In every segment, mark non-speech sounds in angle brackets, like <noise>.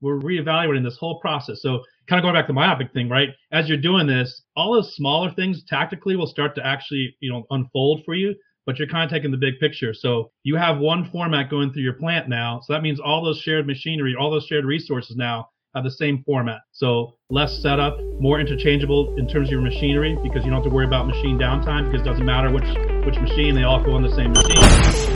we're reevaluating this whole process. So kind of going back to the myopic thing, right? As you're doing this, all those smaller things tactically will start to actually, you know, unfold for you, but you're kind of taking the big picture. So you have one format going through your plant now. So that means all those shared machinery, all those shared resources now have the same format. So less setup, more interchangeable in terms of your machinery because you don't have to worry about machine downtime because it doesn't matter which which machine, they all go on the same machine.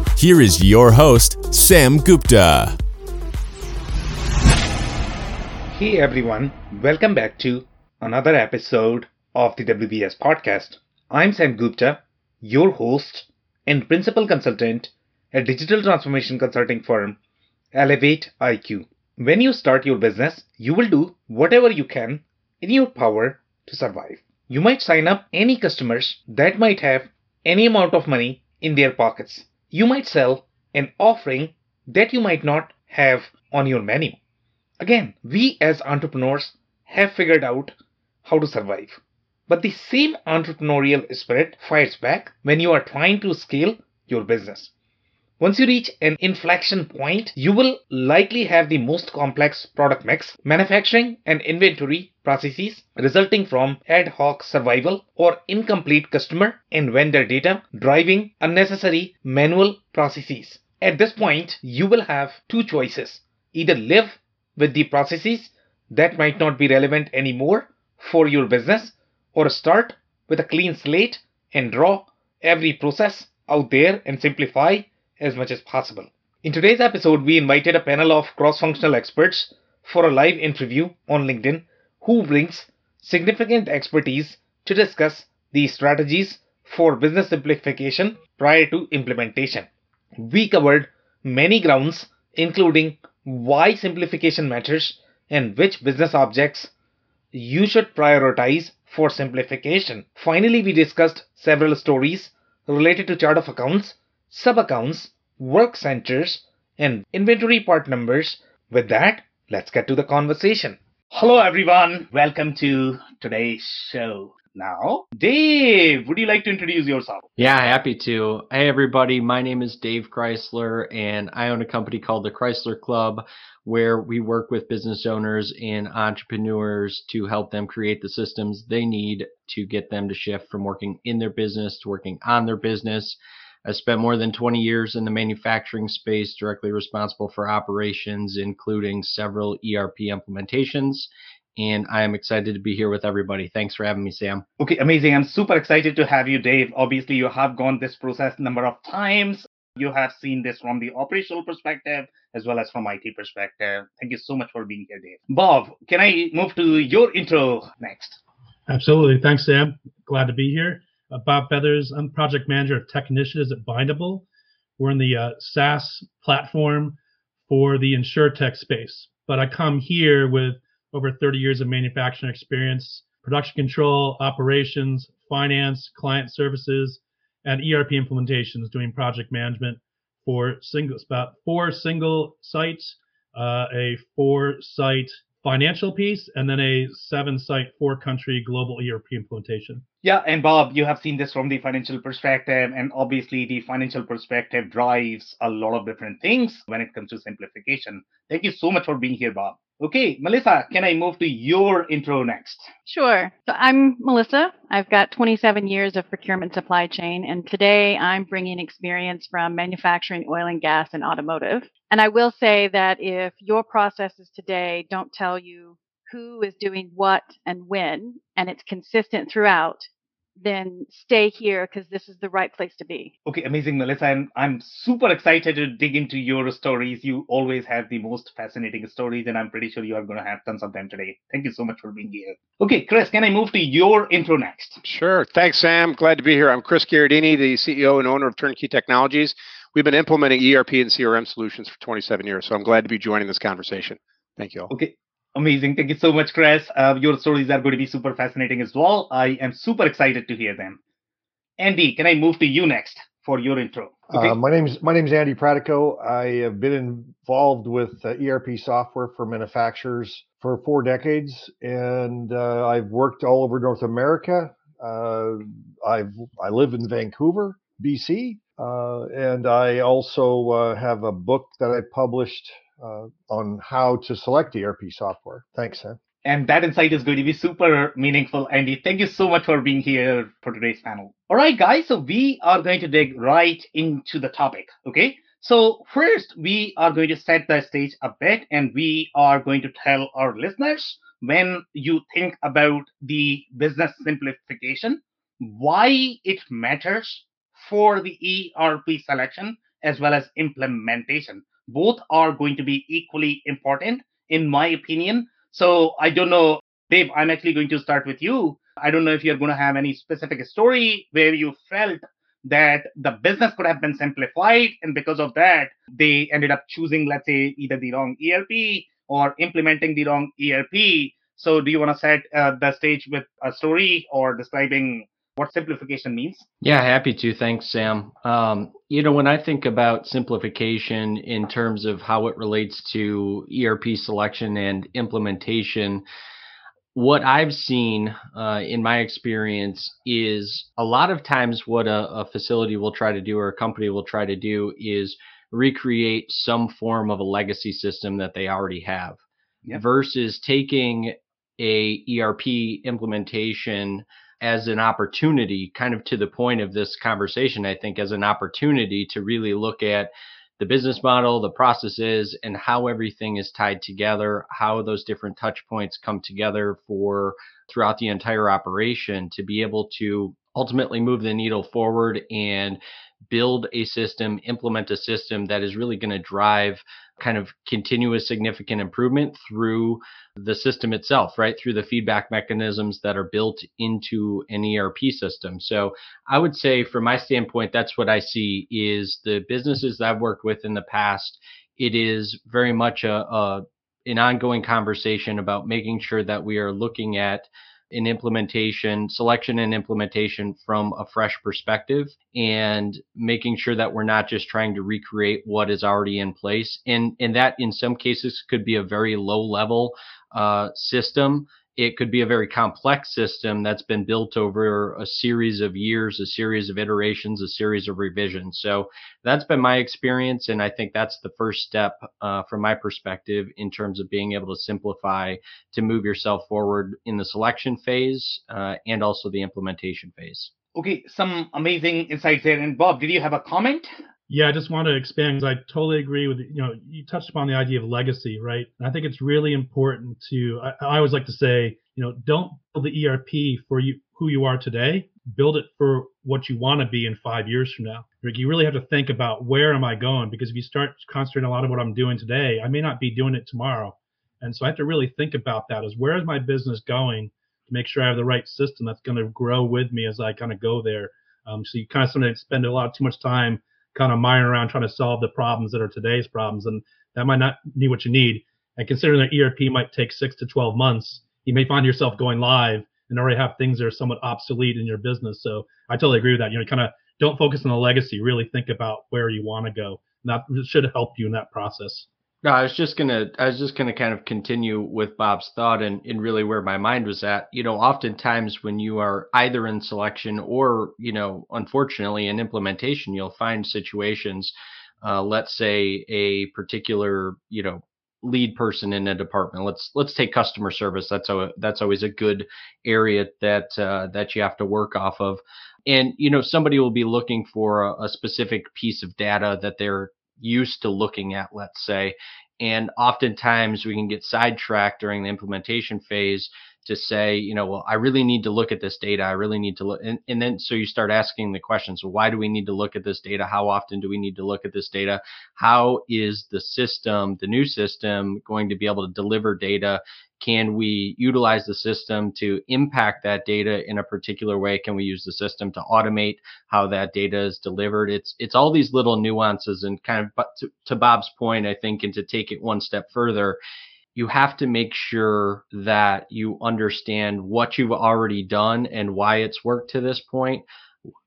here is your host, Sam Gupta. Hey everyone, welcome back to another episode of the WBS podcast. I'm Sam Gupta, your host and principal consultant at digital transformation consulting firm Elevate IQ. When you start your business, you will do whatever you can in your power to survive. You might sign up any customers that might have any amount of money in their pockets. You might sell an offering that you might not have on your menu. Again, we as entrepreneurs have figured out how to survive. But the same entrepreneurial spirit fires back when you are trying to scale your business. Once you reach an inflection point, you will likely have the most complex product mix, manufacturing and inventory processes resulting from ad hoc survival or incomplete customer and vendor data driving unnecessary manual processes. At this point, you will have two choices. Either live with the processes that might not be relevant anymore for your business or start with a clean slate and draw every process out there and simplify as much as possible. In today's episode, we invited a panel of cross functional experts for a live interview on LinkedIn who brings significant expertise to discuss the strategies for business simplification prior to implementation. We covered many grounds, including why simplification matters, and which business objects you should prioritize for simplification. Finally, we discussed several stories related to chart of accounts, sub accounts, work centers, and inventory part numbers. With that, let's get to the conversation. Hello, everyone. Welcome to today's show now. Dave, would you like to introduce yourself? Yeah, happy to. Hey, everybody. My name is Dave Chrysler, and I own a company called the Chrysler Club, where we work with business owners and entrepreneurs to help them create the systems they need to get them to shift from working in their business to working on their business. I spent more than 20 years in the manufacturing space, directly responsible for operations, including several ERP implementations and I am excited to be here with everybody. Thanks for having me, Sam. Okay, amazing. I'm super excited to have you, Dave. Obviously, you have gone this process a number of times. You have seen this from the operational perspective as well as from IT perspective. Thank you so much for being here, Dave. Bob, can I move to your intro next? Absolutely. Thanks, Sam. Glad to be here. Uh, Bob Feathers. I'm project manager of tech initiatives at Bindable. We're in the uh, SaaS platform for the tech space. But I come here with over 30 years of manufacturing experience, production control, operations, finance, client services, and ERP implementations, doing project management for single, about four single sites, uh, a four site financial piece, and then a seven site, four country global ERP implementation. Yeah, and Bob, you have seen this from the financial perspective, and obviously the financial perspective drives a lot of different things when it comes to simplification. Thank you so much for being here, Bob. Okay, Melissa, can I move to your intro next? Sure. So I'm Melissa. I've got 27 years of procurement supply chain, and today I'm bringing experience from manufacturing, oil and gas, and automotive. And I will say that if your processes today don't tell you who is doing what and when, and it's consistent throughout, then stay here because this is the right place to be. Okay, amazing, Melissa. And I'm super excited to dig into your stories. You always have the most fascinating stories, and I'm pretty sure you are going to have tons of them today. Thank you so much for being here. Okay, Chris, can I move to your intro next? Sure. Thanks, Sam. Glad to be here. I'm Chris Gherardini, the CEO and owner of Turnkey Technologies. we've been implementing ERP and CRM solutions for 27 years. So I'm glad to be joining this conversation. Thank you all. Okay. Amazing. Thank you so much, Chris. Uh, your stories are going to be super fascinating as well. I am super excited to hear them. Andy, can I move to you next for your intro? Okay. Uh, my name's my name's Andy Pratico. I have been involved with uh, ERP software for manufacturers for four decades, and uh, I've worked all over North America. Uh, I've I live in Vancouver, BC, uh, and I also uh, have a book that I published Uh, on how to select ERP software. Thanks, Sam. And that insight is going to be super meaningful, Andy. Thank you so much for being here for today's panel. All right, guys. So we are going to dig right into the topic. Okay. So first, we are going to set the stage a bit, and we are going to tell our listeners when you think about the business simplification, why it matters for the ERP selection as well as implementation. Both are going to be equally important, in my opinion, so I don't know, Dave, I'm actually going to start with you. I don't know if you're going to have any specific story where you felt that the business could have been simplified. And because of that, they ended up choosing, let's say, either the wrong ERP or implementing the wrong ERP. So do you want to set uh, the stage with a story or describing what simplification means? Yeah, happy to. Thanks, Sam. Um, you know, when I think about simplification in terms of how it relates to ERP selection and implementation, what I've seen uh, in my experience is a lot of times what a, a facility will try to do or a company will try to do is recreate some form of a legacy system that they already have yep. versus taking a ERP implementation as an opportunity, kind of to the point of this conversation, I think, as an opportunity to really look at the business model, the processes, and how everything is tied together, how those different touch points come together for throughout the entire operation to be able to ultimately move the needle forward and build a system, implement a system that is really going to drive kind of continuous significant improvement through the system itself, right? Through the feedback mechanisms that are built into an ERP system. So I would say from my standpoint, that's what I see is the businesses that I've worked with in the past, it is very much a, a an ongoing conversation about making sure that we are looking at in implementation, selection and implementation from a fresh perspective and making sure that we're not just trying to recreate what is already in place. And, and that in some cases could be a very low level uh, system it could be a very complex system that's been built over a series of years, a series of iterations, a series of revisions. So that's been my experience. And I think that's the first step uh, from my perspective in terms of being able to simplify to move yourself forward in the selection phase uh, and also the implementation phase. Okay, some amazing insights there. And Bob, did you have a comment? Yeah, I just want to expand because I totally agree with you know you touched upon the idea of legacy, right? And I think it's really important to I, I always like to say you know don't build the ERP for you who you are today. Build it for what you want to be in five years from now. Like you really have to think about where am I going because if you start concentrating a lot of what I'm doing today, I may not be doing it tomorrow. And so I have to really think about that is where is my business going to make sure I have the right system that's going to grow with me as I kind of go there. Um, so you kind of sometimes spend a lot too much time kind of miring around trying to solve the problems that are today's problems, and that might not be what you need. And considering that ERP might take six to 12 months, you may find yourself going live and already have things that are somewhat obsolete in your business. So I totally agree with that. You know, kind of don't focus on the legacy. Really think about where you want to go. And That should help you in that process. No, I was just gonna I was just gonna kind of continue with Bob's thought and, and really where my mind was at. You know, oftentimes when you are either in selection or, you know, unfortunately in implementation, you'll find situations, uh, let's say a particular, you know, lead person in a department. Let's let's take customer service. That's a that's always a good area that uh, that you have to work off of. And you know, somebody will be looking for a, a specific piece of data that they're used to looking at, let's say. And oftentimes we can get sidetracked during the implementation phase to say, you know, well, I really need to look at this data. I really need to look. And, and then so you start asking the questions. Why do we need to look at this data? How often do we need to look at this data? How is the system, the new system, going to be able to deliver data can we utilize the system to impact that data in a particular way? Can we use the system to automate how that data is delivered? It's it's all these little nuances and kind of but to, to Bob's point, I think, and to take it one step further, you have to make sure that you understand what you've already done and why it's worked to this point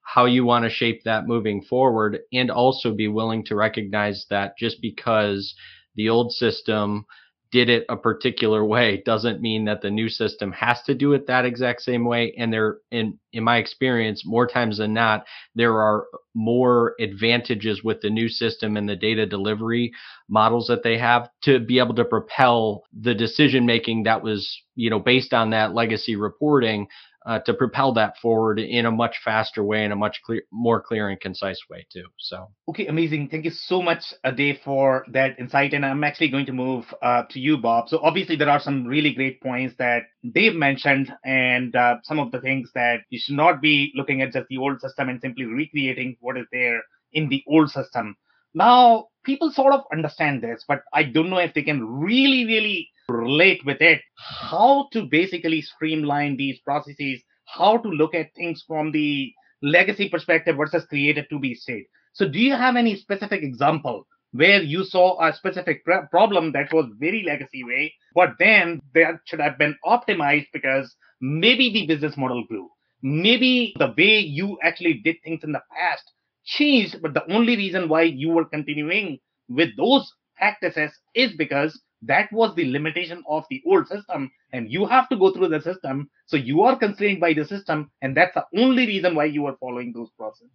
how you want to shape that moving forward and also be willing to recognize that just because the old system did it a particular way doesn't mean that the new system has to do it that exact same way. And there in in my experience more times than not there are more advantages with the new system and the data delivery models that they have to be able to propel the decision making that was you know based on that legacy reporting uh, to propel that forward in a much faster way, in a much clear, more clear and concise way too. So. Okay, amazing. Thank you so much, Dave, for that insight. And I'm actually going to move uh, to you, Bob. So obviously there are some really great points that Dave mentioned, and uh, some of the things that you should not be looking at just the old system and simply recreating what is there in the old system. Now, people sort of understand this, but I don't know if they can really, really relate with it, how to basically streamline these processes, how to look at things from the legacy perspective versus created to be state. So, do you have any specific example where you saw a specific pr- problem that was very legacy way, but then that should have been optimized because maybe the business model grew, maybe the way you actually did things in the past changed, but the only reason why you were continuing with those practices is because that was the limitation of the old system and you have to go through the system. So you are constrained by the system and that's the only reason why you are following those processes.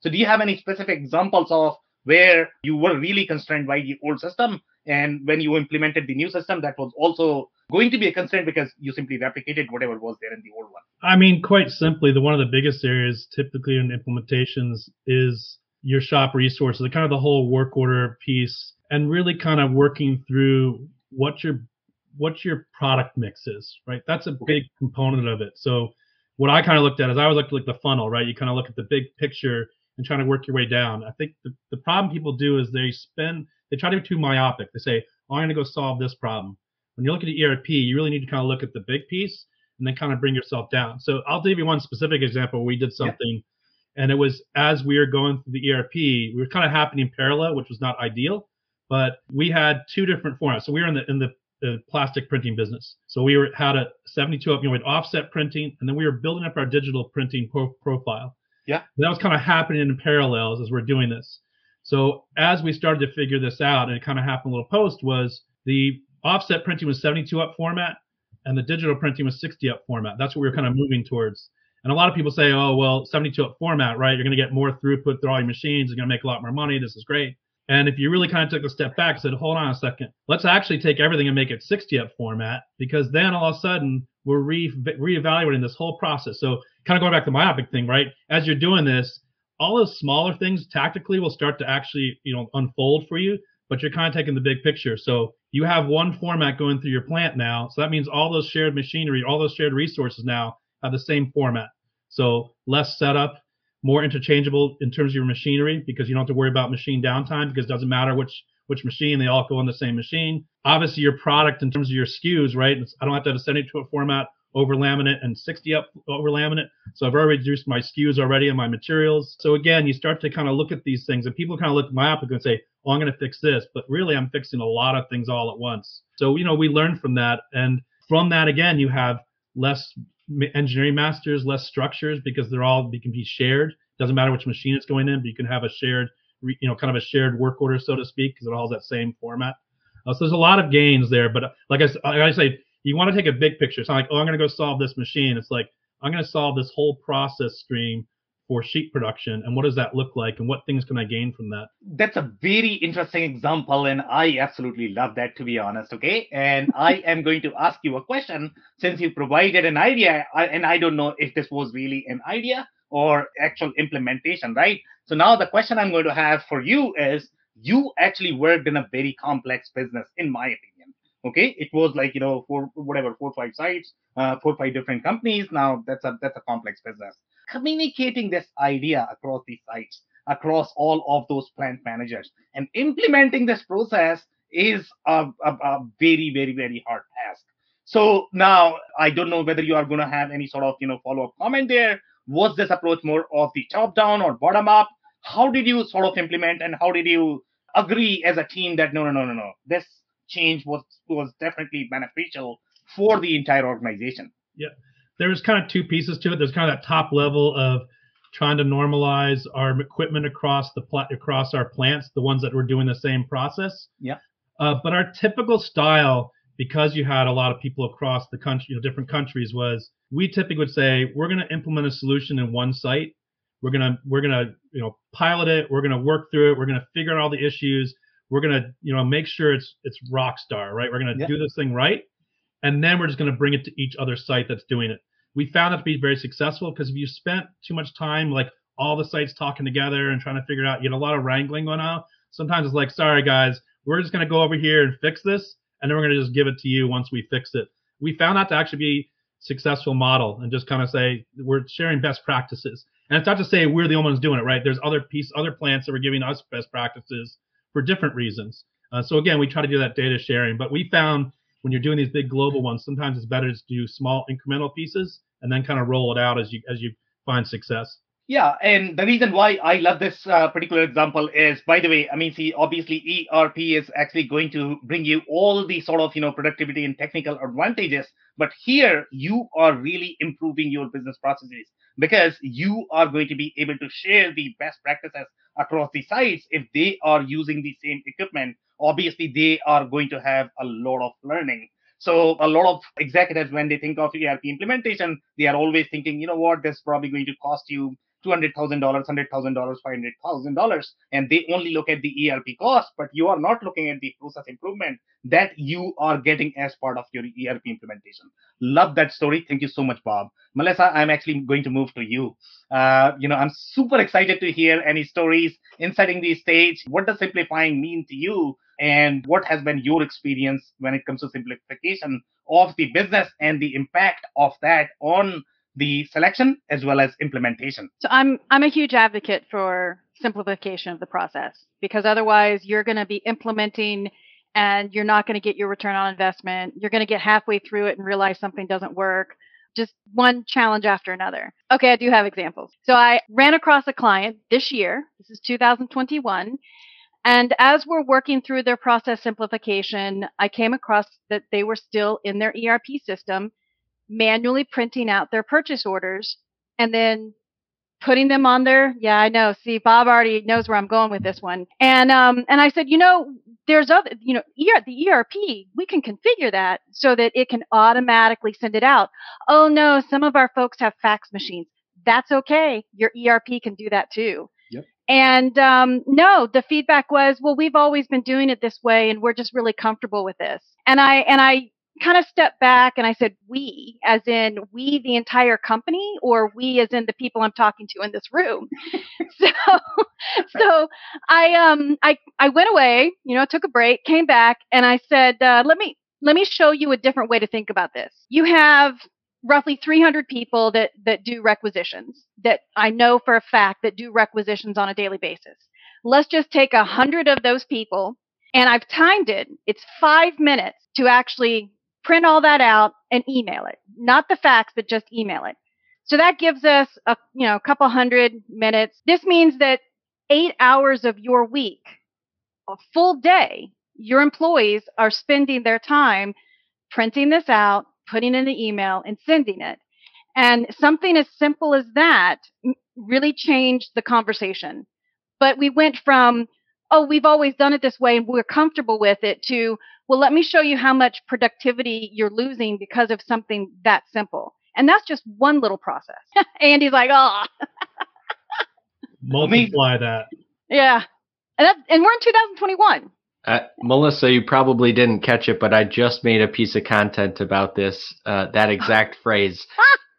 So do you have any specific examples of where you were really constrained by the old system? And when you implemented the new system that was also going to be a constraint because you simply replicated whatever was there in the old one. I mean quite simply the one of the biggest areas typically in implementations is your shop resources kind of the whole work order piece and really kind of working through what your what your product mix is, right? That's a big component of it. So what I kind of looked at is I always looked at like the funnel, right? You kind of look at the big picture and trying to work your way down. I think the, the problem people do is they spend they try to be too myopic. They say, oh, I'm going to go solve this problem. When you look at the ERP, you really need to kind of look at the big piece and then kind of bring yourself down. So I'll give you one specific example where we did something, yeah. and it was as we were going through the ERP, we were kind of happening parallel, which was not ideal but we had two different formats. So we were in the in the, the plastic printing business. So we were had a 72 up, you know, with offset printing, and then we were building up our digital printing pro- profile. Yeah, and that was kind of happening in parallels as we're doing this. So as we started to figure this out, and it kind of happened a little post was the offset printing was 72 up format, and the digital printing was 60 up format. That's what we were kind of moving towards. And a lot of people say, oh, well, 72 up format, right? You're going to get more throughput through all your machines. You're going to make a lot more money. This is great. And if you really kind of took a step back, said, hold on a second, let's actually take everything and make it 60 up format, because then all of a sudden we're re- reevaluating this whole process. So kind of going back to the myopic thing, right? As you're doing this, all those smaller things tactically will start to actually, you know, unfold for you, but you're kind of taking the big picture. So you have one format going through your plant now. So that means all those shared machinery, all those shared resources now have the same format. So less setup, more interchangeable in terms of your machinery because you don't have to worry about machine downtime because it doesn't matter which which machine they all go on the same machine. Obviously, your product in terms of your SKUs, right? I don't have to have a 72 format over laminate and 60 up over laminate. So I've already reduced my SKUs already and my materials. So again, you start to kind of look at these things and people kind of look at my applicant and say, oh, I'm going to fix this. But really, I'm fixing a lot of things all at once. So, you know, we learn from that. And from that, again, you have less engineering masters, less structures because they're all they can be shared. Doesn't matter which machine it's going in, but you can have a shared, you know, kind of a shared work order, so to speak, because it all has that same format. Uh, so there's a lot of gains there. But uh, like I, like I say, you want to take a big picture. It's not like, oh, I'm going to go solve this machine. It's like I'm going to solve this whole process stream for sheet production and what does that look like and what things can I gain from that? That's a very interesting example and I absolutely love that to be honest, okay? And <laughs> I am going to ask you a question since you provided an idea and I don't know if this was really an idea or actual implementation, right? So now the question I'm going to have for you is you actually worked in a very complex business in my opinion Okay, it was like you know four whatever four five sites, uh, four five different companies. Now that's a that's a complex business. Communicating this idea across these sites, across all of those plant managers, and implementing this process is a, a, a very very very hard task. So now I don't know whether you are going to have any sort of you know follow up comment there. Was this approach more of the top down or bottom up? How did you sort of implement and how did you agree as a team that no no no no no this change was was definitely beneficial for the entire organization? Yeah, there's kind of two pieces to it. There's kind of that top level of trying to normalize our equipment across the pla- across our plants, the ones that were doing the same process. Yeah. Uh, but our typical style because you had a lot of people across the country, you know, different countries, was we typically would say we're going to implement a solution in one site. We're gonna we're gonna you know pilot it. We're gonna work through it. We're gonna figure out all the issues. We're gonna you know make sure it's it's rock star, right? We're gonna Yeah. do this thing right, and then we're just gonna bring it to each other site that's doing it. We found that to be very successful because if you spent too much time like all the sites talking together and trying to figure out, you know, a lot of wrangling going on. Sometimes it's like, sorry guys, we're just gonna go over here and fix this, and then we're going to just give it to you once we fix it. We found that to actually be successful model and just kind of say we're sharing best practices. And it's not to say we're the only ones doing it, right? There's other piece, other plants that were giving us best practices for different reasons. Uh, so again, we try to do that data sharing, but we found when you're doing these big global ones, sometimes it's better to do small incremental pieces and then kind of roll it out as you as you find success. Yeah, and the reason why I love this uh, particular example is, by the way, I mean, see, obviously ERP is actually going to bring you all the sort of, you know, productivity and technical advantages. But here you are really improving your business processes because you are going to be able to share the best practices across the sites. If they are using the same equipment, obviously they are going to have a lot of learning. So a lot of executives, when they think of ERP implementation, they are always thinking, you know what, this is probably going to cost you $200,000, $100,000, $500,000, and they only look at the ERP cost, but you are not looking at the process improvement that you are getting as part of your ERP implementation. Love that story. Thank you so much, Bob. Melissa, I'm actually going to move to you. Uh, you know, I'm super excited to hear any stories inciting the stage. What does simplifying mean to you? And what has been your experience when it comes to simplification of the business and the impact of that on the selection as well as implementation. So I'm I'm a huge advocate for simplification of the process because otherwise you're going to be implementing and you're not going to get your return on investment. You're going to get halfway through it and realize something doesn't work. Just one challenge after another. Okay, I do have examples. So I ran across a client this year. This is 2021. And as we're working through their process simplification, I came across that they were still in their ERP system manually printing out their purchase orders and then putting them on there. Yeah, I know. See, Bob already knows where I'm going with this one. And um, and I said, you know, there's other, you know, ER, the ERP, we can configure that so that it can automatically send it out. Oh no, some of our folks have fax machines. That's okay. Your ERP can do that too. Yep. And um, no, the feedback was, well, we've always been doing it this way, and we're just really comfortable with this. And I and I kind of stepped back and I said, we, as in we, the entire company, or we, as in the people I'm talking to in this room. <laughs> so, so I, um, I, I went away, you know, took a break, came back, and I said, uh, let me, let me show you a different way to think about this. You have roughly 300 people that, that do requisitions that I know for a fact that do requisitions on a daily basis. Let's just take a hundred of those people and I've timed it. It's five minutes to actually print all that out and email it. Not the fax, but just email it. So that gives us a you know a couple hundred minutes. This means that eight hours of your week, a full day, your employees are spending their time printing this out, putting in the email, and sending it. And something as simple as that really changed the conversation. But we went from, oh, we've always done it this way and we're comfortable with it to, well, let me show you how much productivity you're losing because of something that simple. And that's just one little process. <laughs> Andy's like, oh, Multiply that. yeah. And, that, and we're in 2021. Uh, Melissa, you probably didn't catch it, but I just made a piece of content about this, uh, that exact <laughs> phrase.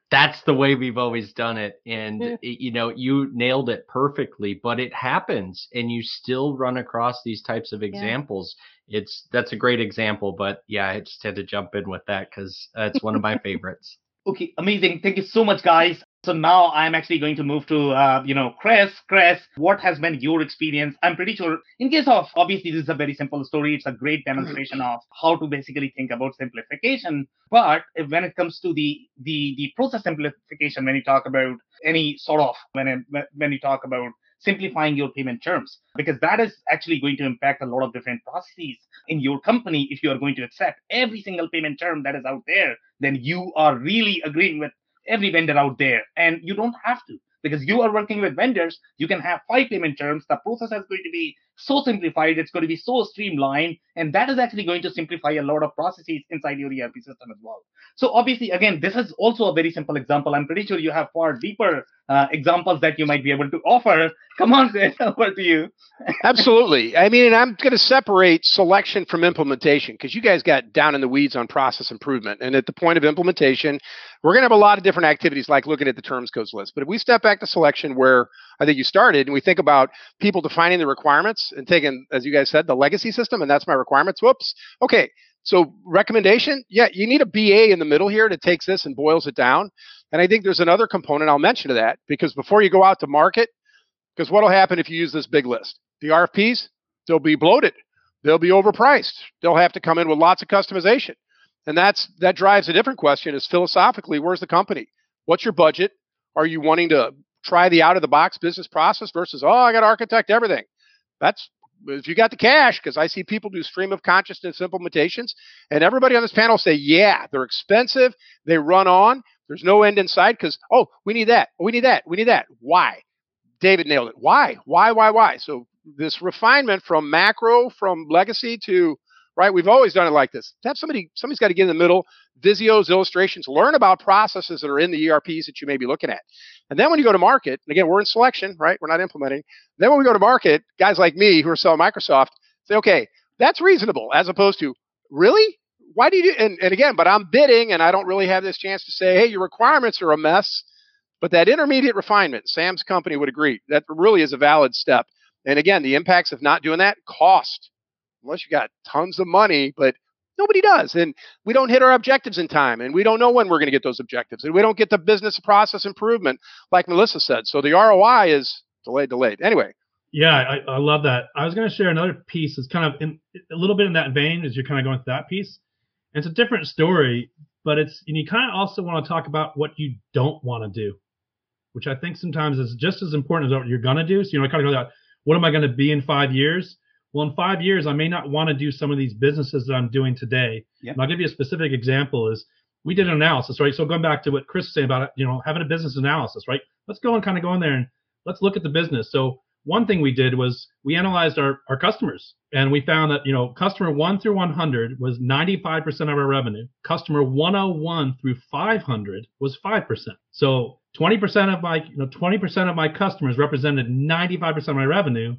That's the way we've always done it. And it, you know you nailed it perfectly but it happens and you still run across these types of examples. Yeah. it's that's a great example but yeah i just had to jump in with that because uh, it's one of my <laughs> favorites. Okay amazing. Thank you so much guys so now I'm actually going to move to, uh, you know, Chris. Chris, what has been your experience? I'm pretty sure, in case of, obviously, this is a very simple story. It's a great demonstration of how to basically think about simplification. But when it comes to the the the process simplification, when you talk about any sort of when it, when you talk about simplifying your payment terms because that is actually going to impact a lot of different processes in your company if you are going to accept every single payment term that is out there then you are really agreeing with every vendor out there. And you don't have to because you are working with vendors. You can have five payment terms. The process is going to be so simplified. It's going to be so streamlined. And that is actually going to simplify a lot of processes inside your ERP system as well. So obviously, again, this is also a very simple example. I'm pretty sure you have far deeper uh, examples that you might be able to offer. Come on, Chris, <laughs> over to you. Absolutely. I mean, and I'm going to separate selection from implementation because you guys got down in the weeds on process improvement. And at the point of implementation, we're going to have a lot of different activities like looking at the terms codes list. But if we step back to selection where I think you started and we think about people defining the requirements and taking, as you guys said, the legacy system, and that's my requirements. Whoops. Okay. So recommendation, yeah, you need a BA in the middle here that takes this and boils it down. And I think there's another component I'll mention to that because before you go out to market, because what'll happen if you use this big list? The RFPs, they'll be bloated. They'll be overpriced. They'll have to come in with lots of customization. And that's that drives a different question is philosophically, where's the company? What's your budget? Are you wanting to try the out of the box business process versus, oh, I got to architect everything? That's if you got the cash, because I see people do stream of consciousness implementations, and everybody on this panel say, yeah, they're expensive, they run on, there's no end in sight because, oh, we need that, we need that, we need that. Why? David nailed it. Why? Why, why, why? So this refinement from macro, from legacy to right? We've always done it like this. To have somebody, somebody's got to get in the middle, Visios, illustrations, learn about processes that are in the ERPs that you may be looking at. And then when you go to market, and again, we're in selection, right? We're not implementing. Then when we go to market, guys like me who are selling Microsoft say, okay, that's reasonable, as opposed to, really? Why do you do, and, and again, but I'm bidding and I don't really have this chance to say, hey, your requirements are a mess. But that intermediate refinement, Sam's company would agree, that really is a valid step. And again, the impacts of not doing that cost unless you got tons of money, but nobody does. And we don't hit our objectives in time, and we don't know when we're going to get those objectives, and we don't get the business process improvement, like Melissa said. So the ROI is delayed, delayed. Anyway. Yeah, I, I love that. I was going to share another piece that's kind of in, a little bit in that vein as you're kind of going through that piece. It's a different story, but it's and you kind of also want to talk about what you don't want to do, which I think sometimes is just as important as what you're going to do. So you know, I kind of go that. What am I going to be in five years? well, in five years, I may not want to do some of these businesses that I'm doing today. Yep. And I'll give you a specific example is we did an analysis, right? So going back to what Chris was saying about it, you know, having a business analysis, right? Let's go and kind of go in there and let's look at the business. So one thing we did was we analyzed our, our customers and we found that, you know, customer one through 100 was 95% of our revenue. Customer 101 through 500 was 5%. So 20% of my, you know, 20% of my customers represented 95% of my revenue.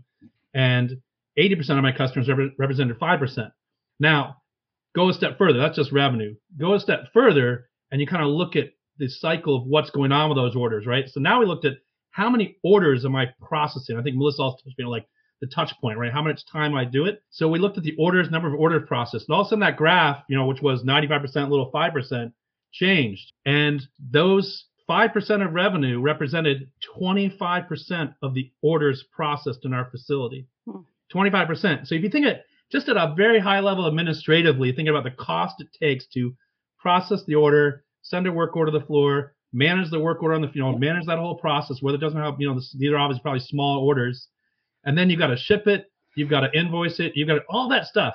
And 80% of my customers represented 5%. Now, go a step further. That's just revenue. Go a step further, and you kind of look at the cycle of what's going on with those orders, right? So now we looked at how many orders am I processing? I think Melissa also touched on like the touch point, right? How much time I do it. So we looked at the orders, number of orders processed, and all of a sudden that graph, you know, which was 95%, little 5%, changed. And those 5% of revenue represented 25% of the orders processed in our facility. Hmm. 25%. So if you think it just at a very high level administratively, thinking about the cost it takes to process the order, send a work order to the floor, manage the work order on the, you know, manage that whole process, whether it doesn't have, you know, this, these are obviously probably small orders. And then you've got to ship it, you've got to invoice it, you've got all that stuff.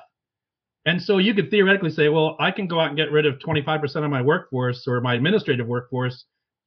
And so you could theoretically say, well, I can go out and get rid of 25% of my workforce or my administrative workforce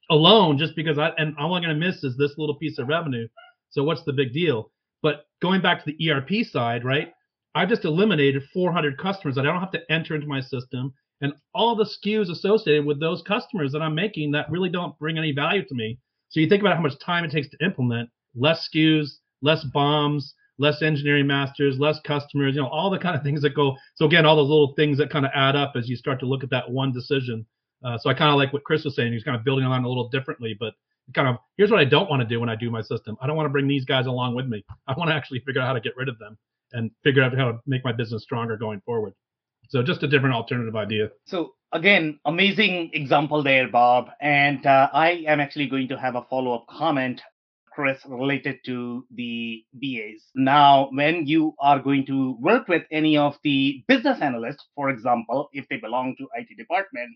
alone just because I, and all I'm going to miss is this little piece of revenue. So what's the big deal? But going back to the ERP side, right? I've just eliminated 400 customers that I don't have to enter into my system and all the SKUs associated with those customers that I'm making that really don't bring any value to me. So you think about how much time it takes to implement less SKUs, less BOMs, less engineering masters, less customers, you know, all the kind of things that go. So again, all those little things that kind of add up as you start to look at that one decision. Uh, so I kind of like what Chris was saying. He's kind of building on a little differently, but kind of here's what I don't want to do when I do my system. I don't want to bring these guys along with me. I want to actually figure out how to get rid of them and figure out how to make my business stronger going forward. So just a different alternative idea. So again, amazing example there, Bob. And uh, I am actually going to have a follow-up comment, Chris, related to the BAs. Now, when you are going to work with any of the business analysts, for example, if they belong to IT department,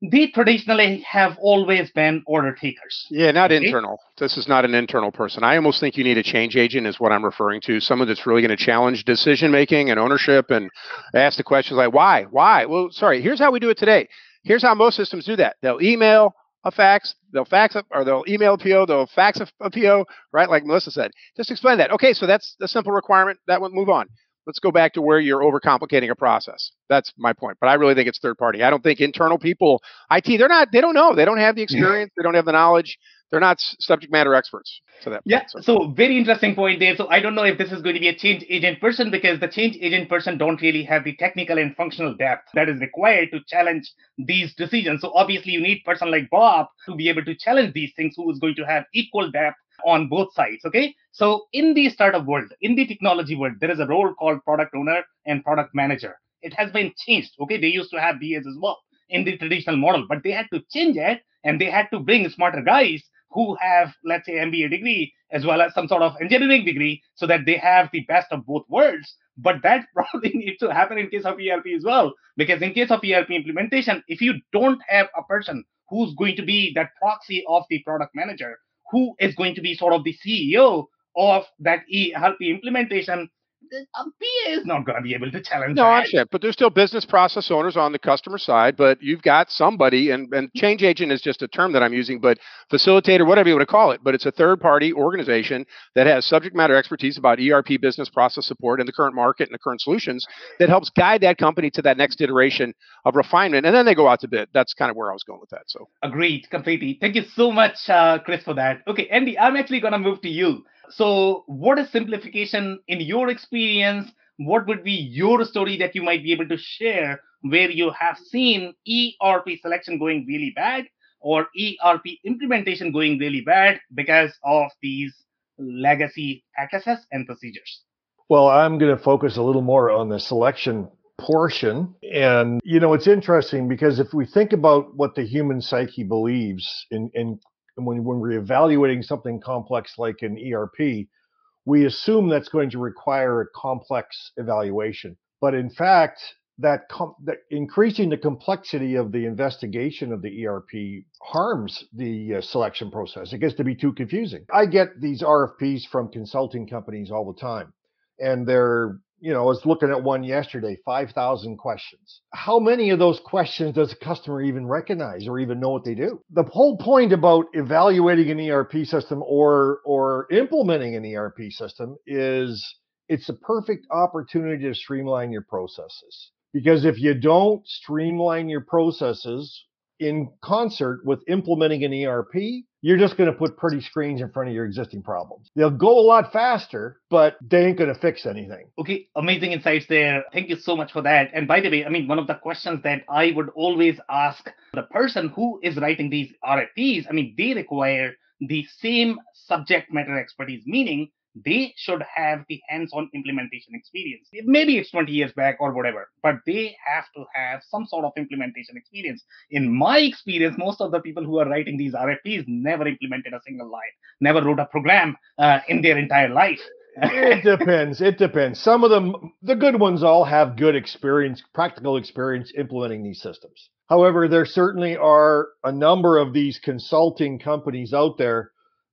they traditionally have always been order takers. Yeah, not okay? internal. This is not an internal person. I almost think you need a change agent, is what I'm referring to. Someone that's really going to challenge decision making and ownership and ask the questions like, why? Why? Well, sorry, here's how we do it today. Here's how most systems do that. They'll email a fax, they'll fax a, or they'll email a PO, they'll fax a, a PO, right? Like Melissa said. Just explain that. Okay, so that's the simple requirement. That would move on let's go back to where you're overcomplicating a process. That's my point. But I really think it's third party. I don't think internal people, IT, they're not, they don't know. They don't have the experience. they don't have the knowledge. They're not subject matter experts. So that yeah. so. so very interesting point there. So I don't know if this is going to be a change agent person because the change agent person don't really have the technical and functional depth that is required to challenge these decisions. So obviously you need person like Bob to be able to challenge these things who is going to have equal depth on both sides. Okay. So in the startup world, in the technology world, there is a role called product owner and product manager. It has been changed. Okay. They used to have BAs as well in the traditional model, but they had to change it and they had to bring smarter guys who have, let's say, MBA degree as well as some sort of engineering degree so that they have the best of both worlds. But that <laughs> probably needs to happen in case of ERP as well. Because in case of ERP implementation, if you don't have a person who's going to be that proxy of the product manager, who is going to be sort of the CEO of that ERP implementation, a BA is not going to be able to challenge no, that. I understand, but there's still business process owners on the customer side. But you've got somebody, and, and change agent is just a term that I'm using, but facilitator, whatever you want to call it. But it's a third party organization that has subject matter expertise about ERP business process support in the current market and the current solutions that helps guide that company to that next iteration of refinement. And then they go out to bid. That's kind of where I was going with that. So agreed completely. Thank you so much, uh, Chris, for that. Okay, Andy, I'm actually going to move to you. So, what is simplification in your experience? What would be your story that you might be able to share where you have seen ERP selection going really bad or ERP implementation going really bad because of these legacy practices and procedures? Well, I'm going to focus a little more on the selection portion. And, you know, it's interesting because if we think about what the human psyche believes in, in and when, when we're evaluating something complex like an ERP, we assume that's going to require a complex evaluation. But in fact, that, com- that increasing the complexity of the investigation of the ERP harms the uh, selection process. It gets to be too confusing. I get these RFPs from consulting companies all the time, and they're you know, I was looking at one yesterday, 5,000 questions. How many of those questions does a customer even recognize or even know what they do? The whole point about evaluating an ERP system or or implementing an ERP system is it's a perfect opportunity to streamline your processes. Because if you don't streamline your processes in concert with implementing an ERP, you're just going to put pretty screens in front of your existing problems. They'll go a lot faster, but they ain't going to fix anything. Okay, amazing insights there. Thank you so much for that. And by the way, I mean, one of the questions that I would always ask the person who is writing these RFPs, I mean, they require the same subject matter expertise, meaning they should have the hands-on implementation experience. Maybe it's 20 years back or whatever, but they have to have some sort of implementation experience. In my experience, most of the people who are writing these RFPs never implemented a single line, never wrote a program uh, in their entire life. it <laughs> depends. It depends. Some of them, the good ones, all have good experience, practical experience implementing these systems. However, there certainly are a number of these consulting companies out there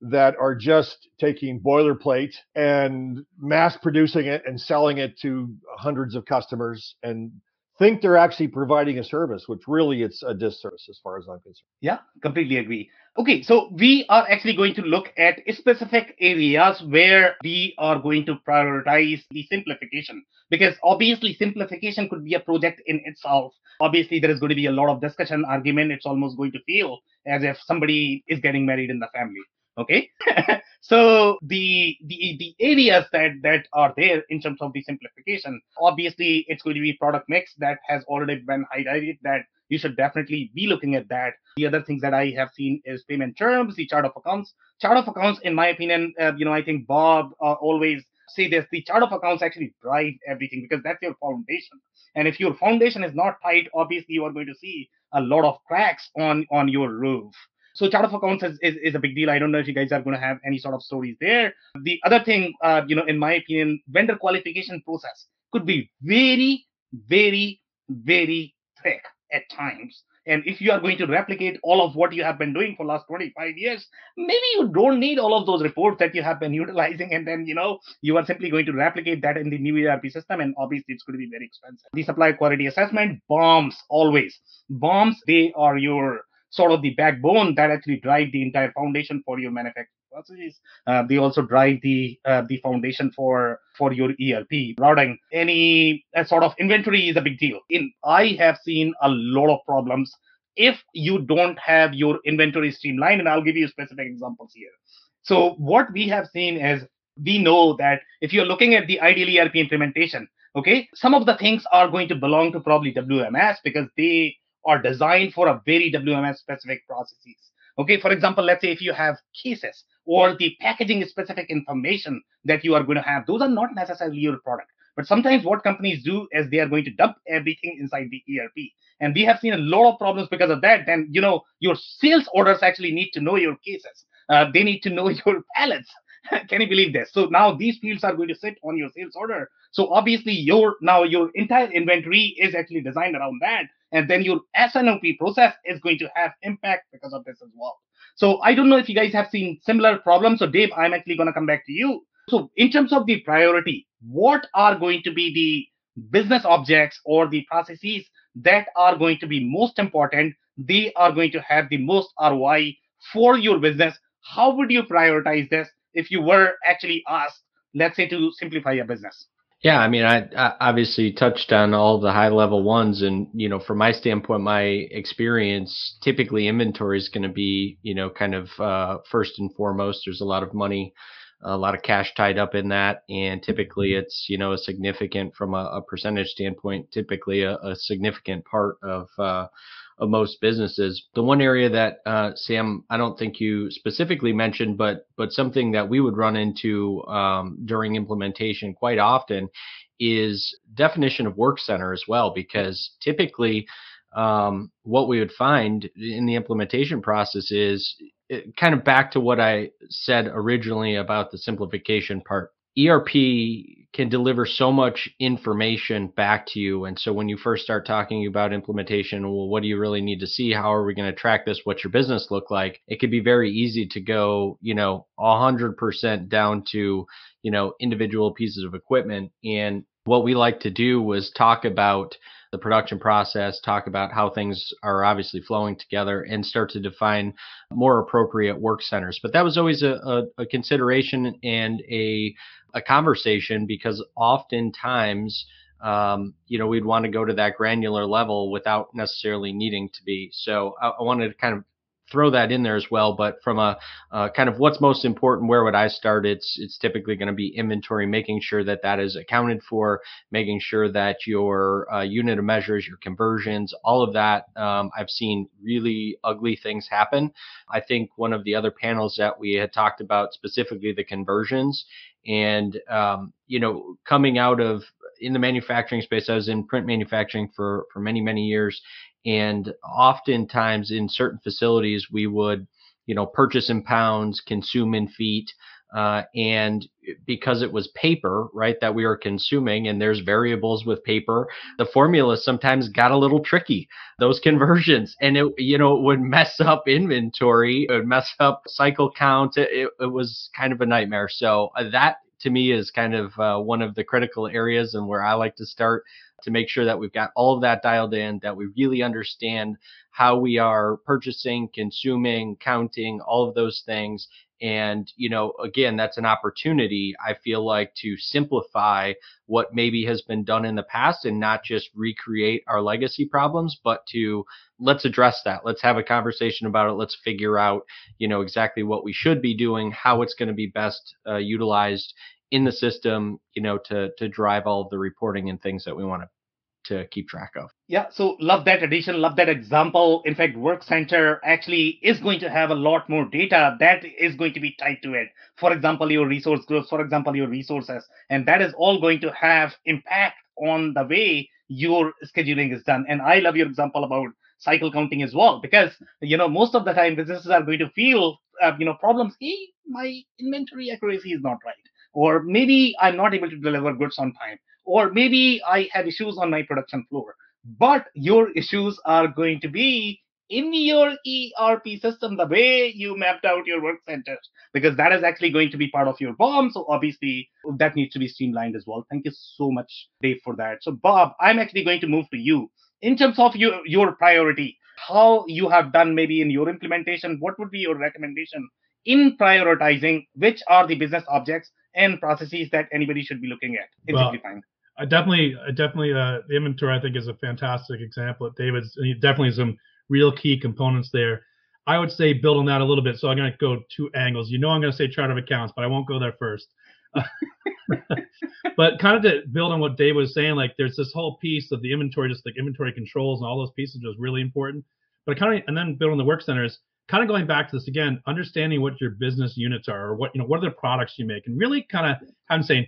that are just taking boilerplate and mass producing it and selling it to hundreds of customers and think they're actually providing a service, which really it's a disservice as far as I'm concerned. Yeah, completely agree. Okay, so we are actually going to look at specific areas where we are going to prioritize the simplification because obviously simplification could be a project in itself. Obviously, there is going to be a lot of discussion, argument. It's almost going to feel as if somebody is getting married in the family okay <laughs> so the the the areas that that are there in terms of the simplification obviously it's going to be product mix that has already been highlighted that you should definitely be looking at that. The other things that I have seen is payment terms, the chart of accounts. Chart of accounts, in my opinion, uh, you know, I think Bob uh, always say this: the chart of accounts actually drive everything because that's your foundation. And if your foundation is not tight, obviously you are going to see a lot of cracks on on your roof. So chart of accounts is, is, is, a big deal. I don't know if you guys are going to have any sort of stories there. The other thing, uh, you know, in my opinion, vendor qualification process could be very, very, very thick at times. And if you are going to replicate all of what you have been doing for last 25 years, maybe you don't need all of those reports that you have been <laughs> utilizing. And then, you know, you are simply going to replicate that in the new ERP system. And obviously, it's going to be very expensive. The supply quality assessment bombs always. Bombs, they are your sort of the backbone that actually drive the entire foundation for your manufacturing processes. Uh, they also drive the uh, the foundation for for your ERP routing. Any uh, sort of inventory is a big deal. In I have seen a lot of problems if you don't have your inventory streamlined, and I'll give you specific examples here. So what we have seen is we know that if you're looking at the ideal ERP implementation, okay, some of the things are going to belong to probably WMS because they are designed for a very WMS specific processes. Okay, for example, let's say if you have cases or the packaging specific information that you are going to have, those are not necessarily your product. But sometimes what companies do is they are going to dump everything inside the ERP. And we have seen a lot of problems because of that. Then, you know, your sales orders actually need to know your cases. Uh, they need to know <laughs> your pallets. <laughs> Can you believe this? So now these fields are going to sit on your sales order. So obviously your now your entire inventory is actually designed around that. And then your S&OP process is going to have impact because of this as well. So I don't know if you guys have seen similar problems. So Dave, I'm actually going to come back to you. So in terms of the priority, what are going to be the business objects or the processes that are going to be most important? They are going to have the most ROI for your business. How would you prioritize this if you were actually asked, let's say, to simplify your business? Yeah, I mean, I, I, obviously touched on all the high level ones, and you know, from my standpoint, my experience, typically inventory is going to be, you know, kind of uh, first and foremost. There's a lot of money, a lot of cash tied up in that, and typically mm-hmm. it's, you know, a significant from a, a percentage standpoint, typically a, a significant part of uh, of most businesses. The one area that uh, Sam, I don't think you specifically mentioned, but but something that we would run into um, during implementation quite often is definition of work center as well, because typically um, what we would find in the implementation process is kind of back to what I said originally about the simplification part. ERP can deliver so much information back to you. And so when you first start talking about implementation, well, what do you really need to see? How are we going to track this? What's your business look like? It could be very easy to go, you know, 100% down to, you know, individual pieces of equipment. And what we like to do was talk about the production process, talk about how things are obviously flowing together, and start to define more appropriate work centers. But that was always a, a, a consideration and a, a conversation because oftentimes, um, you know, we'd want to go to that granular level without necessarily needing to be. So I, I wanted to kind of throw that in there as well. But from a uh, kind of what's most important, where would I start? It's it's typically going to be inventory, making sure that that is accounted for, making sure that your uh, unit of measures, your conversions, all of that. Um, I've seen really ugly things happen. I think one of the other panels that we had talked about specifically the conversions and um, you know coming out of in the manufacturing space i was in print manufacturing for for many many years and oftentimes in certain facilities, we would, you know, purchase in pounds, consume in feet. Uh, and because it was paper, right, that we were consuming, and there's variables with paper, the formula sometimes got a little tricky. Those <laughs> conversions, and it, you know, it would mess up inventory, it would mess up cycle count. It, it was kind of a nightmare. So uh, that to me is kind of uh, one of the critical areas and where I like to start to make sure that we've got all of that dialed in, that we really understand how we are purchasing, consuming, counting, all of those things. And, you know, again, that's an opportunity, I feel like, to simplify what maybe has been done in the past and not just recreate our legacy problems, but to let's address that. Let's have a conversation about it. Let's figure out, you know, exactly what we should be doing, how it's going to be best uh, utilized in the system, you know, to to drive all of the reporting and things that we want to to keep track of. Yeah, so love that addition, love that example. In fact, Work Center actually is going to have a lot more data that is going to be tied to it. For example, your resource groups, for example, your resources, and that is all going to have impact on the way your scheduling is done. And I love your example about cycle counting as well, because you know most of the time businesses are going to feel uh, you know problems. Hey, my inventory accuracy is not right, or maybe I'm not able to deliver goods on time or maybe I have issues on my production floor. But your issues are going to be in your ERP system, the way you mapped out your work centers, because that is actually going to be part of your BOM. So obviously that needs to be streamlined as well. Thank you so much, Dave, for that. So Bob, I'm actually going to move to you in terms of your your priority, how you have done maybe in your implementation. What would be your recommendation in prioritizing which are the business objects and processes that anybody should be looking at in well? I definitely, I definitely, uh, the inventory I think is a fantastic example. David's definitely some real key components there. I would say build on that a little bit. So I'm going to go two angles. You know, I'm going to say chart of accounts, but I won't go there first. <laughs> but kind of to build on what Dave was saying, like there's this whole piece of the inventory, just like inventory controls and all those pieces was really important. But kind of, and then building the work centers, kind of going back to this again, understanding what your business units are, or what you know, what are the products you make, and really kind of, I'm saying,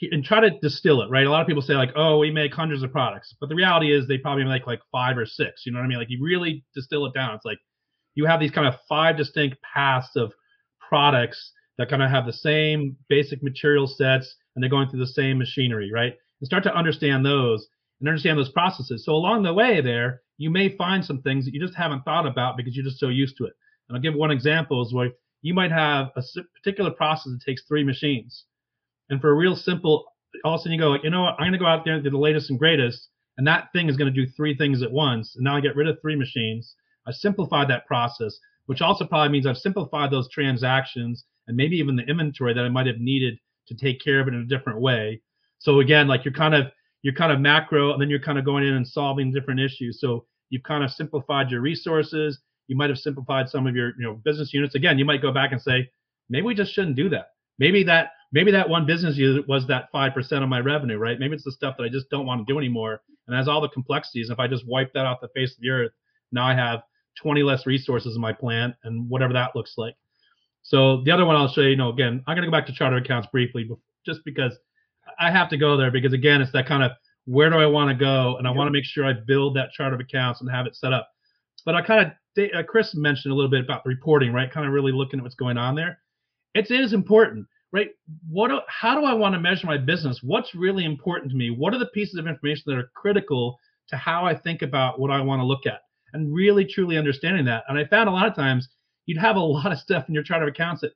and try to distill it, right? A lot of people say like, oh, we make hundreds of products, but the reality is they probably make like five or six. You know what I mean? Like you really distill it down. It's like you have these kind of five distinct paths of products that kind of have the same basic material sets and they're going through the same machinery, right? And start to understand those and understand those processes. So along the way there, you may find some things that you just haven't thought about because you're just so used to it. And I'll give one example is where you might have a particular process that takes three machines and for a real simple, all of a sudden you go like, you know what, I'm gonna go out there and do the latest and greatest, and that thing is gonna do three things at once. And now I get rid of three machines. I simplified that process, which also probably means I've simplified those transactions and maybe even the inventory that I might have needed to take care of it in a different way. So again, like you're kind of you're kind of macro, and then you're kind of going in and solving different issues. So you've kind of simplified your resources. You might have simplified some of your you know business units. Again, you might go back and say, maybe we just shouldn't do that. Maybe that maybe that one business unit was that 5% of my revenue, right? Maybe it's the stuff that I just don't want to do anymore and has all the complexities. If I just wipe that off the face of the earth, now I have 20 less resources in my plant and whatever that looks like. So the other one I'll show you, you know, again, I'm going to go back to chart of accounts briefly, just because I have to go there because again, it's that kind of where do I want to go, and I want to make sure I build that chart of accounts and have it set up. But I kind of, uh, Chris mentioned a little bit about reporting, right? Kind of really looking at what's going on there. It's, it is important right? What do, how do I want to measure my business? What's really important to me? What are the pieces of information that are critical to how I think about what I want to look at? And really truly understanding that. And I found a lot of times you'd have a lot of stuff in your chart of accounts that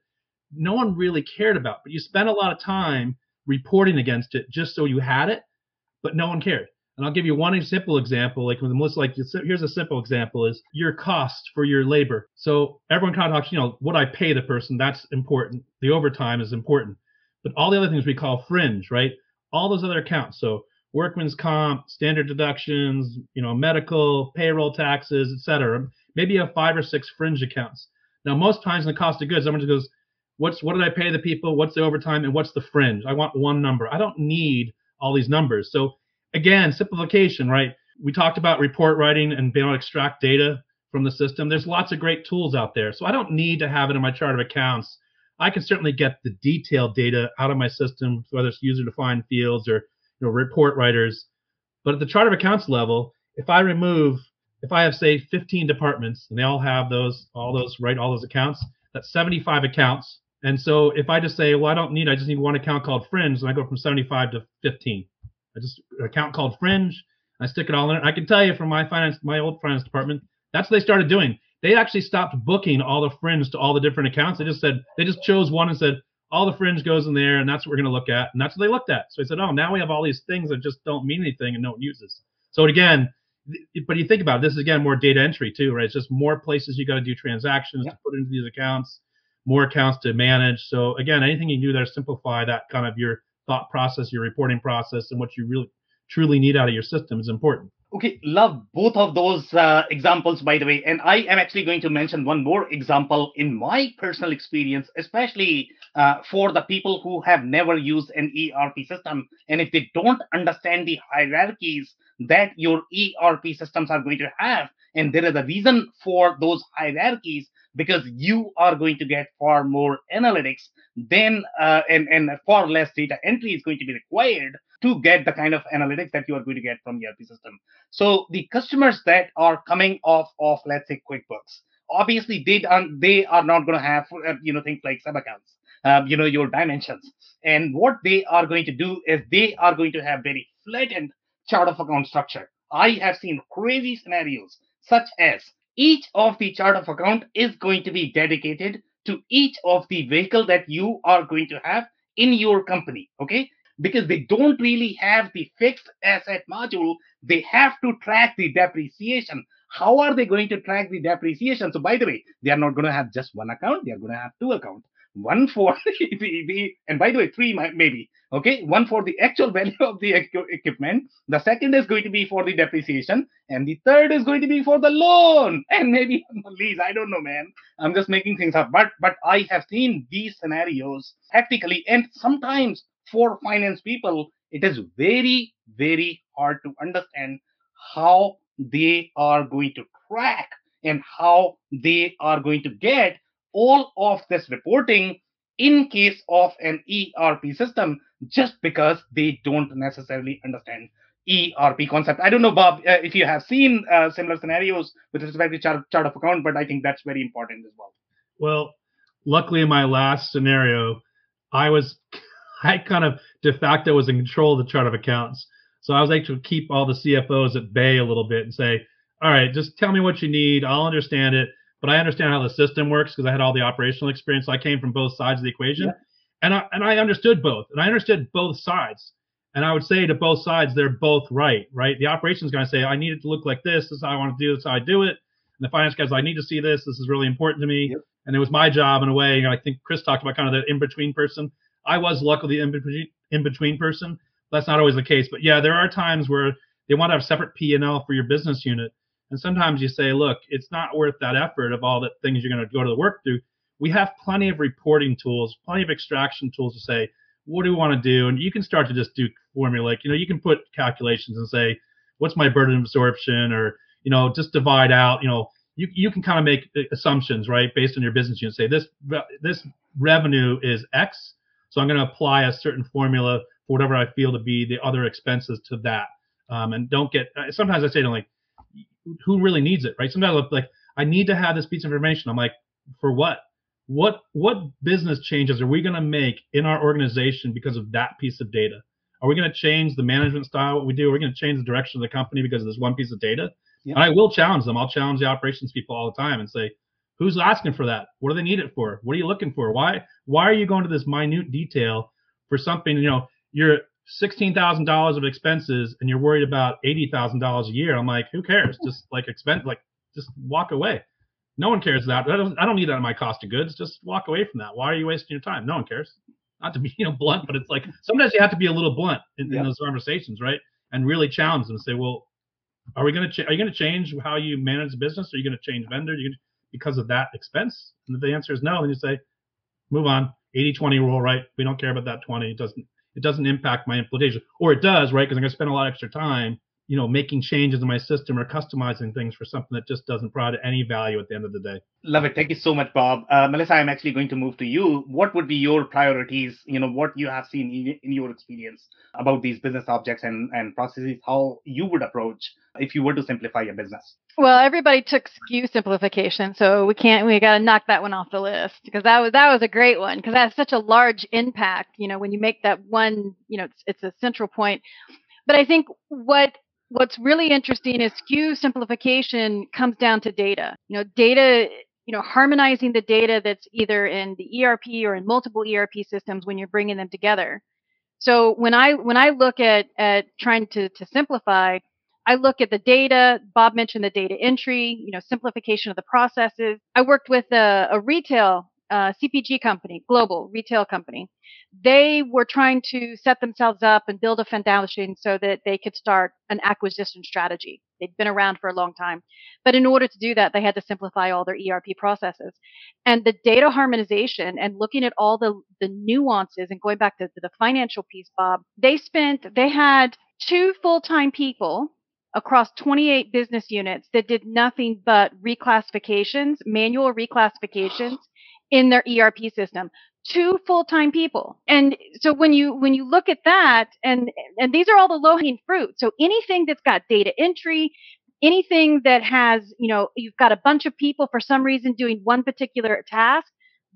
no one really cared about, but you spent a lot of time reporting against it just so you had it, but no one cared. And I'll give you one simple example. Like with Melissa, like here's a simple example: is your cost for your labor. So everyone kind of talks, you know, what I pay the person. That's important. The overtime is important, but all the other things we call fringe, right? All those other accounts. So workman's comp, standard deductions, you know, medical, payroll taxes, etc. Maybe you have five or six fringe accounts. Now, most times in the cost of goods, someone just goes, "What's what did I pay the people? What's the overtime? And what's the fringe? I want one number. I don't need all these numbers." So again, simplification, right? We talked about report writing and being able to extract data from the system. There's lots of great tools out there. So I don't need to have it in my chart of accounts. I can certainly get the detailed data out of my system, whether it's user defined fields or you know, report writers. But at the chart of accounts level, if I remove, if I have say 15 departments and they all have those, all those, right, all those accounts, that's 75 accounts. And so if I just say, well, I don't need, I just need one account called Fringe, and I go from 75 to 15. I just account called Fringe. I stick it all in it. I can tell you from my finance, my old finance department, that's what they started doing. They actually stopped booking all the Fringe to all the different accounts. They just said they just chose one and said all the Fringe goes in there, and that's what we're going to look at, and that's what they looked at. So I said, oh, now we have all these things that just don't mean anything and no one uses. So again, but you think about it, this is again more data entry too, right? It's just more places you got to do transactions yeah. to put into these accounts, more accounts to manage. So again, anything you do there simplify that kind of your thought process, your reporting process, and what you really truly need out of your system is important. Okay, love both of those uh, examples, by the way. And I am actually going to mention one more example in my personal experience, especially uh, for the people who have never used an ERP system. And if they don't understand the hierarchies that your ERP systems are going to have. And there is a reason for those hierarchies because you are going to get far more analytics then uh, and, and far less data entry is going to be required to get the kind of analytics that you are going to get from ERP system. So the customers that are coming off of let's say QuickBooks, obviously they are they are not going to have uh, you know things like sub accounts, um, you know your dimensions, and what they are going to do is they are going to have very flattened chart of account structure. I have seen crazy scenarios such as each of the chart of account is going to be dedicated to each of the vehicle that you are going to have in your company okay? Because they don't really have the fixed asset module. They have to track the depreciation. How are they going to track the depreciation? So by the way they are not going to have just one account. They are going to have two accounts one for <laughs> the, the and by the way three maybe okay one for the actual <laughs> value of the equipment. The second is going to be for the depreciation and the third is going to be for the loan. <laughs> And maybe lease i don't know man. I'm just making things up but but i have seen these scenarios practically and sometimes for finance people it is very very hard to understand how they are going to track and how they are going to get all of this reporting in case of an ERP system just because they don't necessarily understand ERP concept. I don't know, Bob, uh, if you have seen uh, similar scenarios with respect to chart, chart of account, but I think that's very important as well. Well, luckily in my last scenario, I was, <laughs> I kind of de facto was in control of the chart of accounts. So I was able to keep all the CFOs at bay a little bit and say, all right, just tell me what you need. I'll understand it but I understand how the system works because I had all the operational experience. So I came from both sides of the equation, yeah. and I and I understood both, and I understood both sides. And I would say to both sides, they're both right. Right? The operations guy say, I need it to look like this. This is how I want to do. This is how I do it. And the finance guys, I need to see this. This is really important to me. Yep. And it was my job in a way. You know, I think Chris talked about kind of the in between person. I was luckily the in between in between person. That's not always the case, but yeah, there are times where they want to have separate P and L for your business unit and sometimes you say, look, it's not worth that effort of all the things you're going to go to the work through. We have plenty of reporting tools, plenty of extraction tools to say, what do we want to do? And you can start to just do formula. Like, you know, you can put calculations and say, what's my burden absorption? Or, you know, just divide out, you know, you, you can kind of make assumptions, right? Based on your business unit. Say this, this revenue is X. So I'm going to apply a certain formula for whatever I feel to be the other expenses to that. Um, and don't get, sometimes I say to them like, who really needs it, right? Sometimes I'm like, I need to have this piece of information. I'm like, for what? What what business changes are we going to make in our organization because of that piece of data? Are we going to change the management style? What we do? Are we going to change the direction of the company because of this one piece of data? Yep. And I will challenge them. I'll challenge the operations people all the time and say, who's asking for that? What do they need it for? What are you looking for? Why why are you going to this minute detail for something? You know, you're sixteen thousand dollars of expenses and you're worried about eighty thousand dollars a year, I'm like, who cares? Just like expense, like just walk away. No one cares that. I don't, I don't need that in my cost of goods. Just walk away from that. Why are you wasting your time? No one cares. Not to be <laughs> you know blunt, but it's like sometimes you have to be a little blunt in, in those conversations, right? And really challenge them and say, well, are we going to ch- are you going to change how you manage the business? Are you going to change vendor You because of that expense? And if the answer is no, then you say, move on. 80-20 rule, right? We don't care about that 20. It doesn't it doesn't impact my implementation, or it does, right? Because I'm going to spend a lot of extra time, you know, making changes in my system or customizing things for something that just doesn't provide any value at the end of the day. Love it. Thank you so much, Bob. Uh, Melissa, I'm actually going to move to you. What would be your priorities? You know, what you have seen in, in your experience about these business objects and, and processes, how you would approach if you were to simplify your business? Well, everybody took SKU simplification, so we can't we got to knock that one off the list because that was that was a great one because that's such a large impact. You know, when you make that one, you know, it's, it's a central point. But I think what what's really interesting is SKU simplification comes down to data. You know, data. You know, harmonizing the data that's either in the ERP or in multiple ERP systems when you're bringing them together. So when I when I look at at trying to to simplify, I look at the data. Bob mentioned the data entry, you know, simplification of the processes. I worked with a, a retail uh, CPG company, global retail company. They were trying to set themselves up and build a foundation so that they could start an acquisition strategy. They'd been around for a long time. But in order to do that, they had to simplify all their ERP processes. And the data harmonization and looking at all the, the nuances and going back to, to the financial piece, Bob, they spent, they had two full time people across 28 business units that did nothing but reclassifications, manual reclassifications in their ERP system. Two full-time people. And so when you when you look at that and and these are all the low-hanging fruit. So anything that's got data entry, anything that has, you know, you've got a bunch of people for some reason doing one particular task,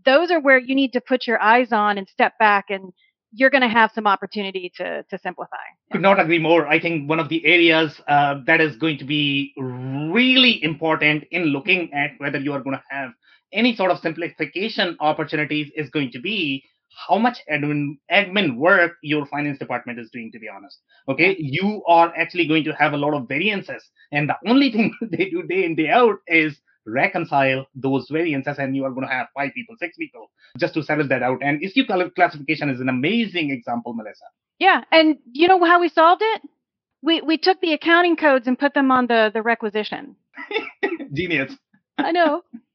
those are where you need to put your eyes on and step back and you're going to have some opportunity to to simplify. Could not agree more. I think one of the areas uh, that is going to be really important in looking at whether you are going to have any sort of simplification opportunities is going to be how much admin admin work your finance department is doing to be honest. Okay? You are actually going to have a lot of variances and the only <laughs> thing they do day in day out is reconcile those variances and you are going to have five people six people just to settle that out. And issue classification is an amazing example melissa. Yeah and you know how we solved it? We we took the accounting codes and put them on the the requisition. <laughs> Genius. I know <laughs>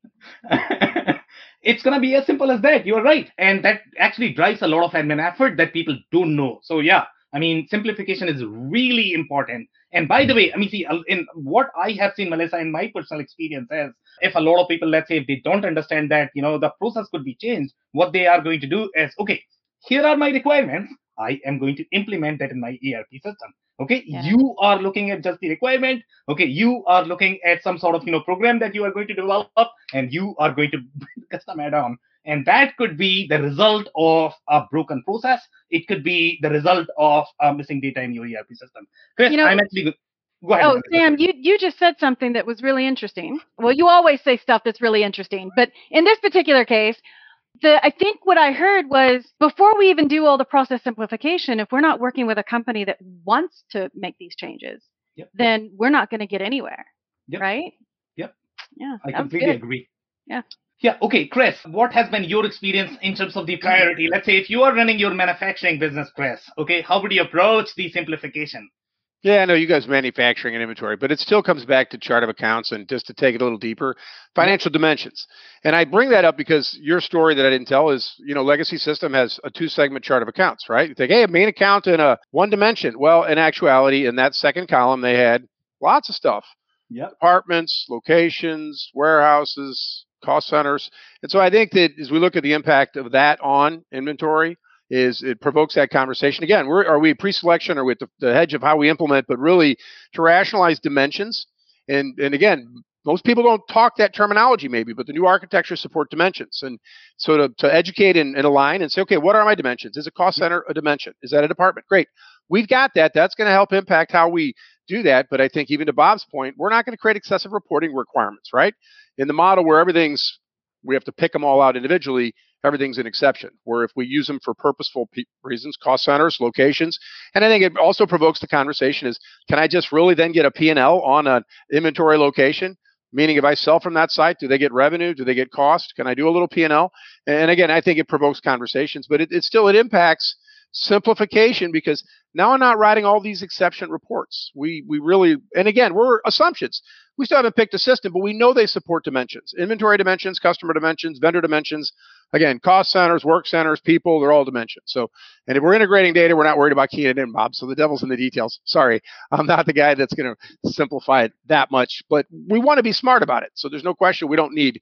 <laughs> it's going to be as simple as that. You're right. And that actually drives a lot of admin effort that people don't know. So yeah i mean simplification is really important. And by the way i mean see uh, in what i have seen melissa in my personal experience is if a lot of people let's say if they don't understand that you know the process could be changed what they are going to do is okay here are my requirements i am going to implement that in my erp system. Okay yeah. you are looking at just the requirement. Okay you are looking at some sort of you know program that you are going to develop and you are going to <laughs> custom add-on and that could be the result of a broken process. It could be the result of uh, missing data in your erp system. Chris you know, i'm actually Go ahead, oh, Sam, you, you just said something that was really interesting. Well, you always say stuff that's really interesting, but in this particular case, the I think what I heard was before we even do all the process simplification, if we're not working with a company that wants to make these changes, yep. then we're not going to get anywhere. Yep. Right? Yep. Yeah. I completely agree. Yeah. Yeah. Okay, Chris, what has been your experience in terms of the priority? Let's say if you are running your manufacturing business, Chris, okay, how would you approach the simplification? Yeah, I know you guys manufacturing and inventory, but it still comes back to chart of accounts and just to take it a little deeper, financial dimensions. And I bring that up because your story that I didn't tell is, you know, legacy system has a two segment chart of accounts, right? You think, hey, a main account and a one dimension. Well, in actuality, in that second column, they had lots of stuff. Yep. Apartments, locations, warehouses, cost centers. And so I think that as we look at the impact of that on inventory, is it provokes that conversation again. We're we pre-selection or with the, the hedge of how we implement, but really to rationalize dimensions. And and again, most people don't talk that terminology maybe, but the new architecture support dimensions. And so to, to educate and, and align and say, okay, what are my dimensions? Is a cost mm-hmm. center a dimension? Is that a department? Great. We've got that. That's going to help impact how we do that. But I think even to Bob's point, we're not going to create excessive reporting requirements, right? In the model where everything's we have to pick them all out individually everything's an exception. Where if we use them for purposeful pe- reasons, cost centers, locations, and I think it also provokes the conversation: is can I just really then get a P&L on an inventory location? Meaning, if I sell from that site, do they get revenue? Do they get cost? Can I do a little P&L? And again, I think it provokes conversations, but it, it still it impacts simplification because now I'm not writing all these exception reports. We we really and again we're assumptions. We still haven't picked a system, but we know they support dimensions, inventory dimensions, customer dimensions, vendor dimensions. Again, cost centers, work centers, people, they're all dimensions. So, and if we're integrating data, we're not worried about keying it in, Bob. So the devil's in the details. Sorry, I'm not the guy that's going to simplify it that much, but we want to be smart about it. So there's no question we don't need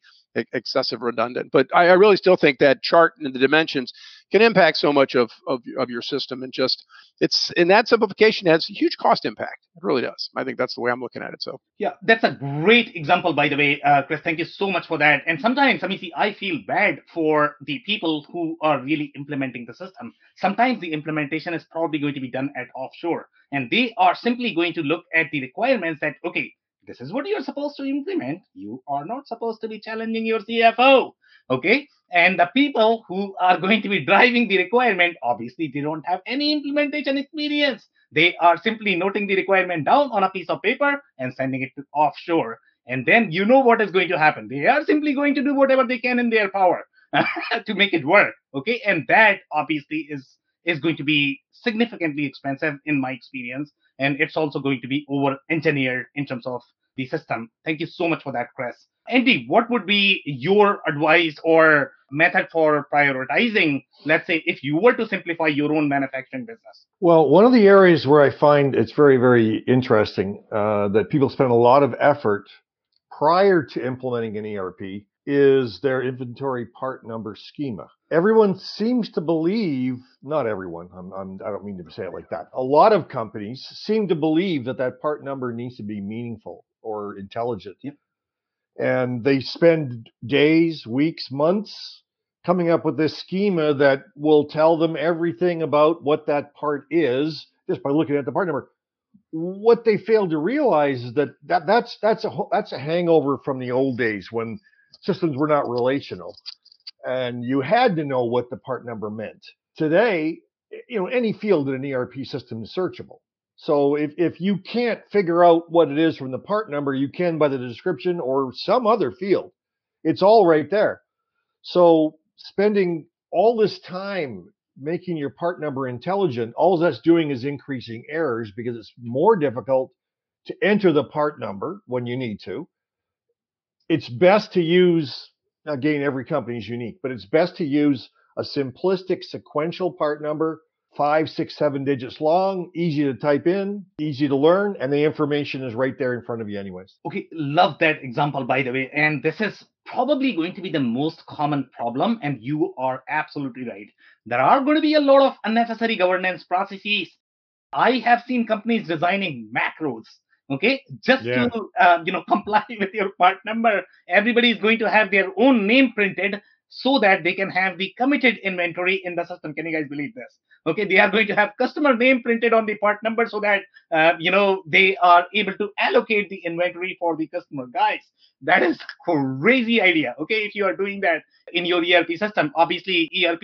excessive redundant. But I, I really still think that chart and the dimensions can impact so much of, of, of your system and just it's in that simplification has huge cost impact. It really does. I think that's the way i'm looking at it so. Yeah that's a great example by the way uh, chris. Thank you so much for that. And sometimes i mean see i feel bad for the people who are really implementing the system. Sometimes the implementation is probably going to be done at offshore and they are simply going to look at the requirements that okay this is what you're supposed to implement. You are not supposed to be challenging your cfo okay? And the people who are going to be driving the requirement obviously they don't have any implementation experience. They are simply noting the requirement down on a piece of paper and sending it to offshore. And then you know what is going to happen. They are simply going to do whatever they can in their power <laughs> to make it work okay? And that obviously is is going to be significantly expensive in my experience. And it's also going to be over engineered in terms of the system thank you so much for that chris andy what would be your advice or method for prioritizing, let's say, if you were to simplify your own manufacturing business? Well, one of the areas where I find it's very, very interesting uh, that people spend a lot of effort prior to implementing an ERP is their inventory part number schema. Everyone seems to believe, not everyone, I'm, I'm, I do not mean to say it like that. A lot of companies seem to believe that that part number needs to be meaningful or intelligent. Yep. And they spend days, weeks, months coming up with this schema that will tell them everything about what that part is just by looking at the part number. What they fail to realize is that, that that's that's a that's a hangover from the old days when systems were not relational and you had to know what the part number meant. Today, you know, any field in an ERP system is searchable. So if, if you can't figure out what it is from the part number, you can by the description or some other field. It's all right there. So spending all this time making your part number intelligent, all that's doing is increasing errors because it's more difficult to enter the part number when you need to it's best to use again every company is unique but it's best to use a simplistic sequential part number five six seven digits long easy to type in easy to learn and the information is right there in front of you anyways. Okay love that example by the way and this is probably going to be the most common problem and you are absolutely right. There are going to be a lot of unnecessary governance processes. I have seen companies designing macros okay? Just yeah. to uh, you know <laughs> comply with your part number everybody is going to have their own name printed so that they can have the committed inventory in the system. Can you guys believe this? Okay they are going to have customer name printed on the part number so that uh, you know they are able to allocate the inventory for the customer. Guys that is crazy idea. Okay if you are doing that in your erp system obviously erp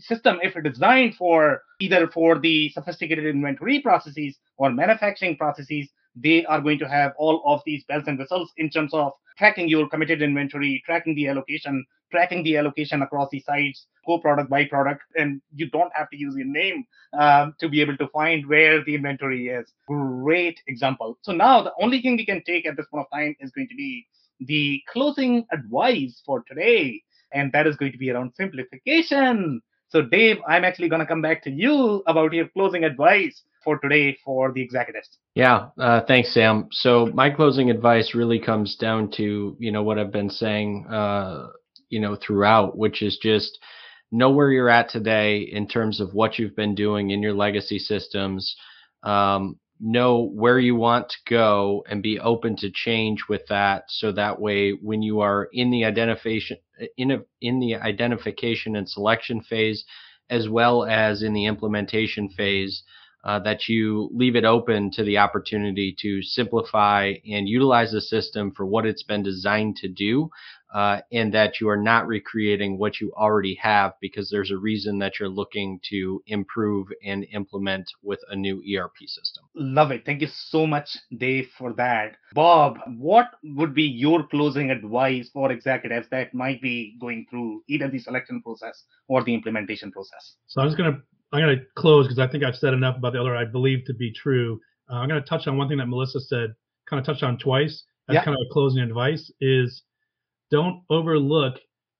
system if designed for either for the sophisticated inventory processes or manufacturing processes they are going to have all of these bells and whistles in terms of tracking your committed inventory tracking the allocation tracking the allocation across the sites co product by product and you don't have to use your name um, to be able to find where the inventory is. Great example. So now the only thing we can take at this point of time is going to be the closing advice for today and that is going to be around simplification. So, Dave, I'm actually going to come back to you about your closing advice for today for the executives. Yeah, uh, thanks, Sam. So, my closing advice really comes down to you know what I've been saying, uh, you know, throughout, which is just know where you're at today in terms of what you've been doing in your legacy systems. Um, know where you want to go and be open to change with that so that way when you are in the identification in in the identification and selection phase as well as in the implementation phase uh, that you leave it open to the opportunity to simplify and utilize the system for what it's been designed to do uh, and that you are not recreating what you already have because there's a reason that you're looking to improve and implement with a new ERP system. Love it. Thank you so much, Dave, for that. Bob, what would be your closing advice for executives that might be going through either the selection process or the implementation process? So I'm just going to I'm going to close because I think I've said enough about the other I believe to be true. Uh, I'm going to touch on one thing that Melissa said, kind of touched on twice as yeah. kind of a closing advice is don't overlook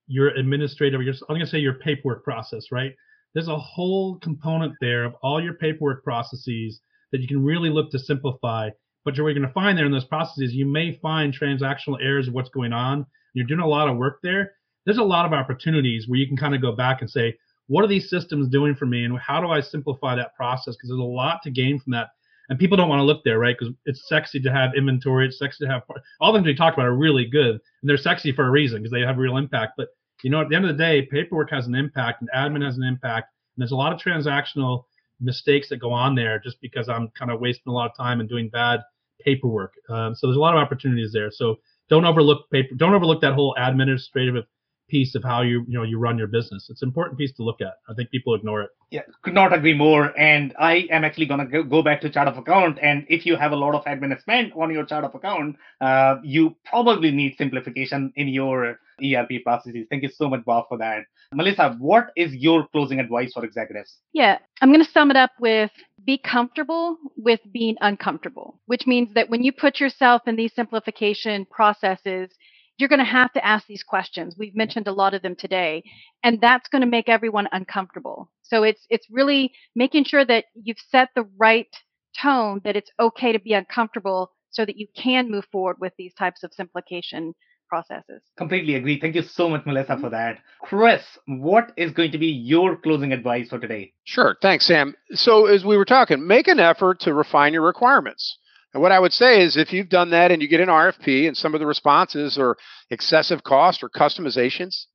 your administrative, your, I'm going to say your paperwork process, right? There's a whole component there of all your paperwork processes that you can really look to simplify. But you're going to find there in those processes, you may find transactional errors of what's going on. You're doing a lot of work there. There's a lot of opportunities where you can kind of go back and say, what are these systems doing for me, and how do I simplify that process? Because there's a lot to gain from that and people don't want to look there, right? Because it's sexy to have inventory, it's sexy to have all the things we talked about are really good, and they're sexy for a reason because they have real impact. But you know, at the end of the day, paperwork has an impact, and admin has an impact, and there's a lot of transactional mistakes that go on there just because I'm kind of wasting a lot of time and doing bad paperwork. Um, so there's a lot of opportunities there. So don't overlook paper. Don't overlook that whole administrative piece of how you you know you run your business. It's an important piece to look at. I think people ignore it. Yeah, could not agree more. And I am actually gonna go, go back to chart of account. And if you have a lot of admin spend on your chart of account, uh, you probably need simplification in your ERP processes. Thank you so much, Bob, for that. Melissa, what is your closing advice for executives? Yeah, I'm going to sum it up with be comfortable with being uncomfortable, which means that when you put yourself in these simplification processes, you're going to have to ask these questions. We've mentioned a lot of them today, and that's going to make everyone uncomfortable. So it's it's really making sure that you've set the right tone that it's okay to be uncomfortable so that you can move forward with these types of simplification processes. Completely agree. Thank you so much, Melissa, for mm-hmm. that. Chris, what is going to be your closing advice for today? Sure. Thanks, Sam. So, as we were talking, make an effort to refine your requirements. And what I would say is if you've done that and you get an RFP and some of the responses are excessive cost or customizations,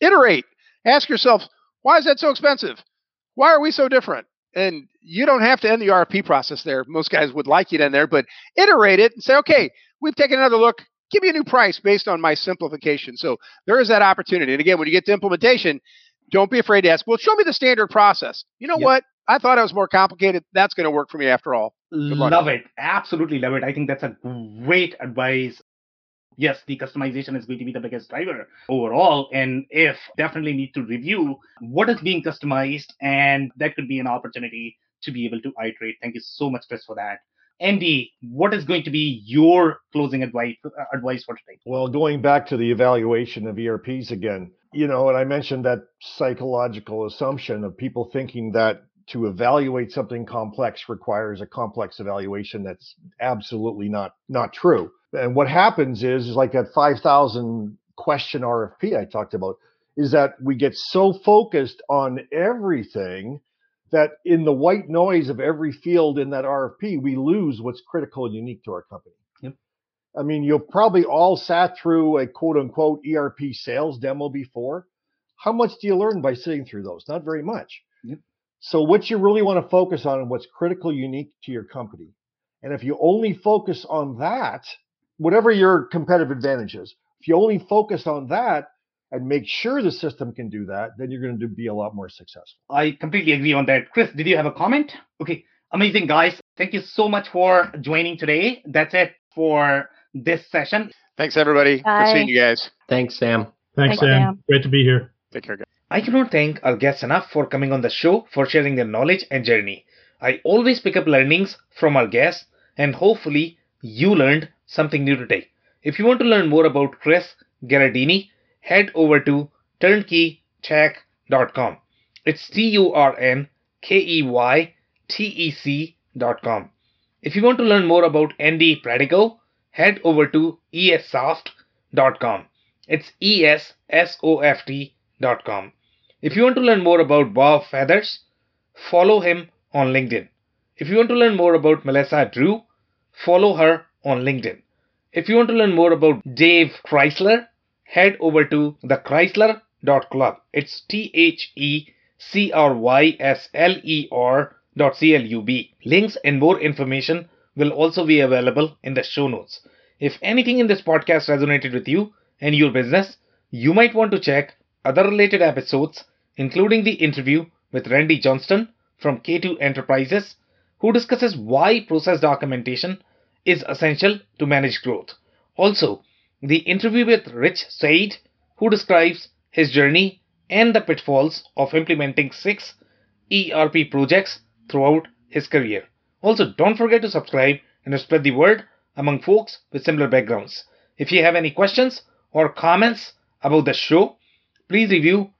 iterate. Ask yourself, why is that so expensive? Why are we so different? And you don't have to end the RFP process there. Most guys would like you to end there, but iterate it and say, okay, we've taken another look. Give me a new price based on my simplification. So there is that opportunity. And again, when you get to implementation, don't be afraid to ask, well, show me the standard process. You know yep. what? I thought it was more complicated. That's going to work for me after all. Love it. Absolutely love it. I think that's a great advice. Yes, the customization is going to be the biggest driver overall. And if definitely need to review what is being customized, and that could be an opportunity to be able to iterate. Thank you so much, Chris, for that. Andy, what is going to be your closing advice uh, advice for today? Well, going back to the evaluation of ERPs again, you know, and I mentioned that psychological assumption of people thinking that to evaluate something complex requires a complex evaluation that's absolutely not not true. And what happens is, is like that 5,000 question RFP I talked about, is that we get so focused on everything that in the white noise of every field in that RFP, we lose what's critical and unique to our company. Yep. I mean, you've probably all sat through a quote unquote ERP sales demo before. How much do you learn by sitting through those? Not very much. Yep. So what you really want to focus on and what's critical unique to your company. And if you only focus on that, whatever your competitive advantage is, if you only focus on that and make sure the system can do that, then you're going to be a lot more successful. I completely agree on that. Chris, did you have a comment? Okay, amazing guys. Thank you so much for joining today. That's it for this session. Thanks everybody Bye. for seeing you guys. Thanks, Sam. Thanks, Thanks Sam. Sam. Great to be here. Take care, guys. I cannot thank our guests enough for coming on the show for sharing their knowledge and journey. I always pick up learnings from our guests, and hopefully, you learned something new today. If you want to learn more about Chris Gherardini, head over to turnkeytec.com. It's T U R N K E Y T E C.com. If you want to learn more about Andy Pratico, head over to essoft.com. It's E S S O F T.com. If you want to learn more about Bob Feathers, follow him on LinkedIn. If you want to learn more about Melissa Drew, follow her on LinkedIn. If you want to learn more about Dave Chrysler, head over to thechrysler.club. It's T H E C R Y S L E R dot C L U B. Links and more information will also be available in the show notes. If anything in this podcast resonated with you and your business, you might want to check other related episodes, including the interview with Randy Johnston from K2 Enterprises, who discusses why process documentation is essential to manage growth. Also, the interview with Rich Said, who describes his journey and the pitfalls of implementing six ERP projects throughout his career. Also, don't forget to subscribe and spread the word among folks with similar backgrounds. If you have any questions or comments about the show, Please review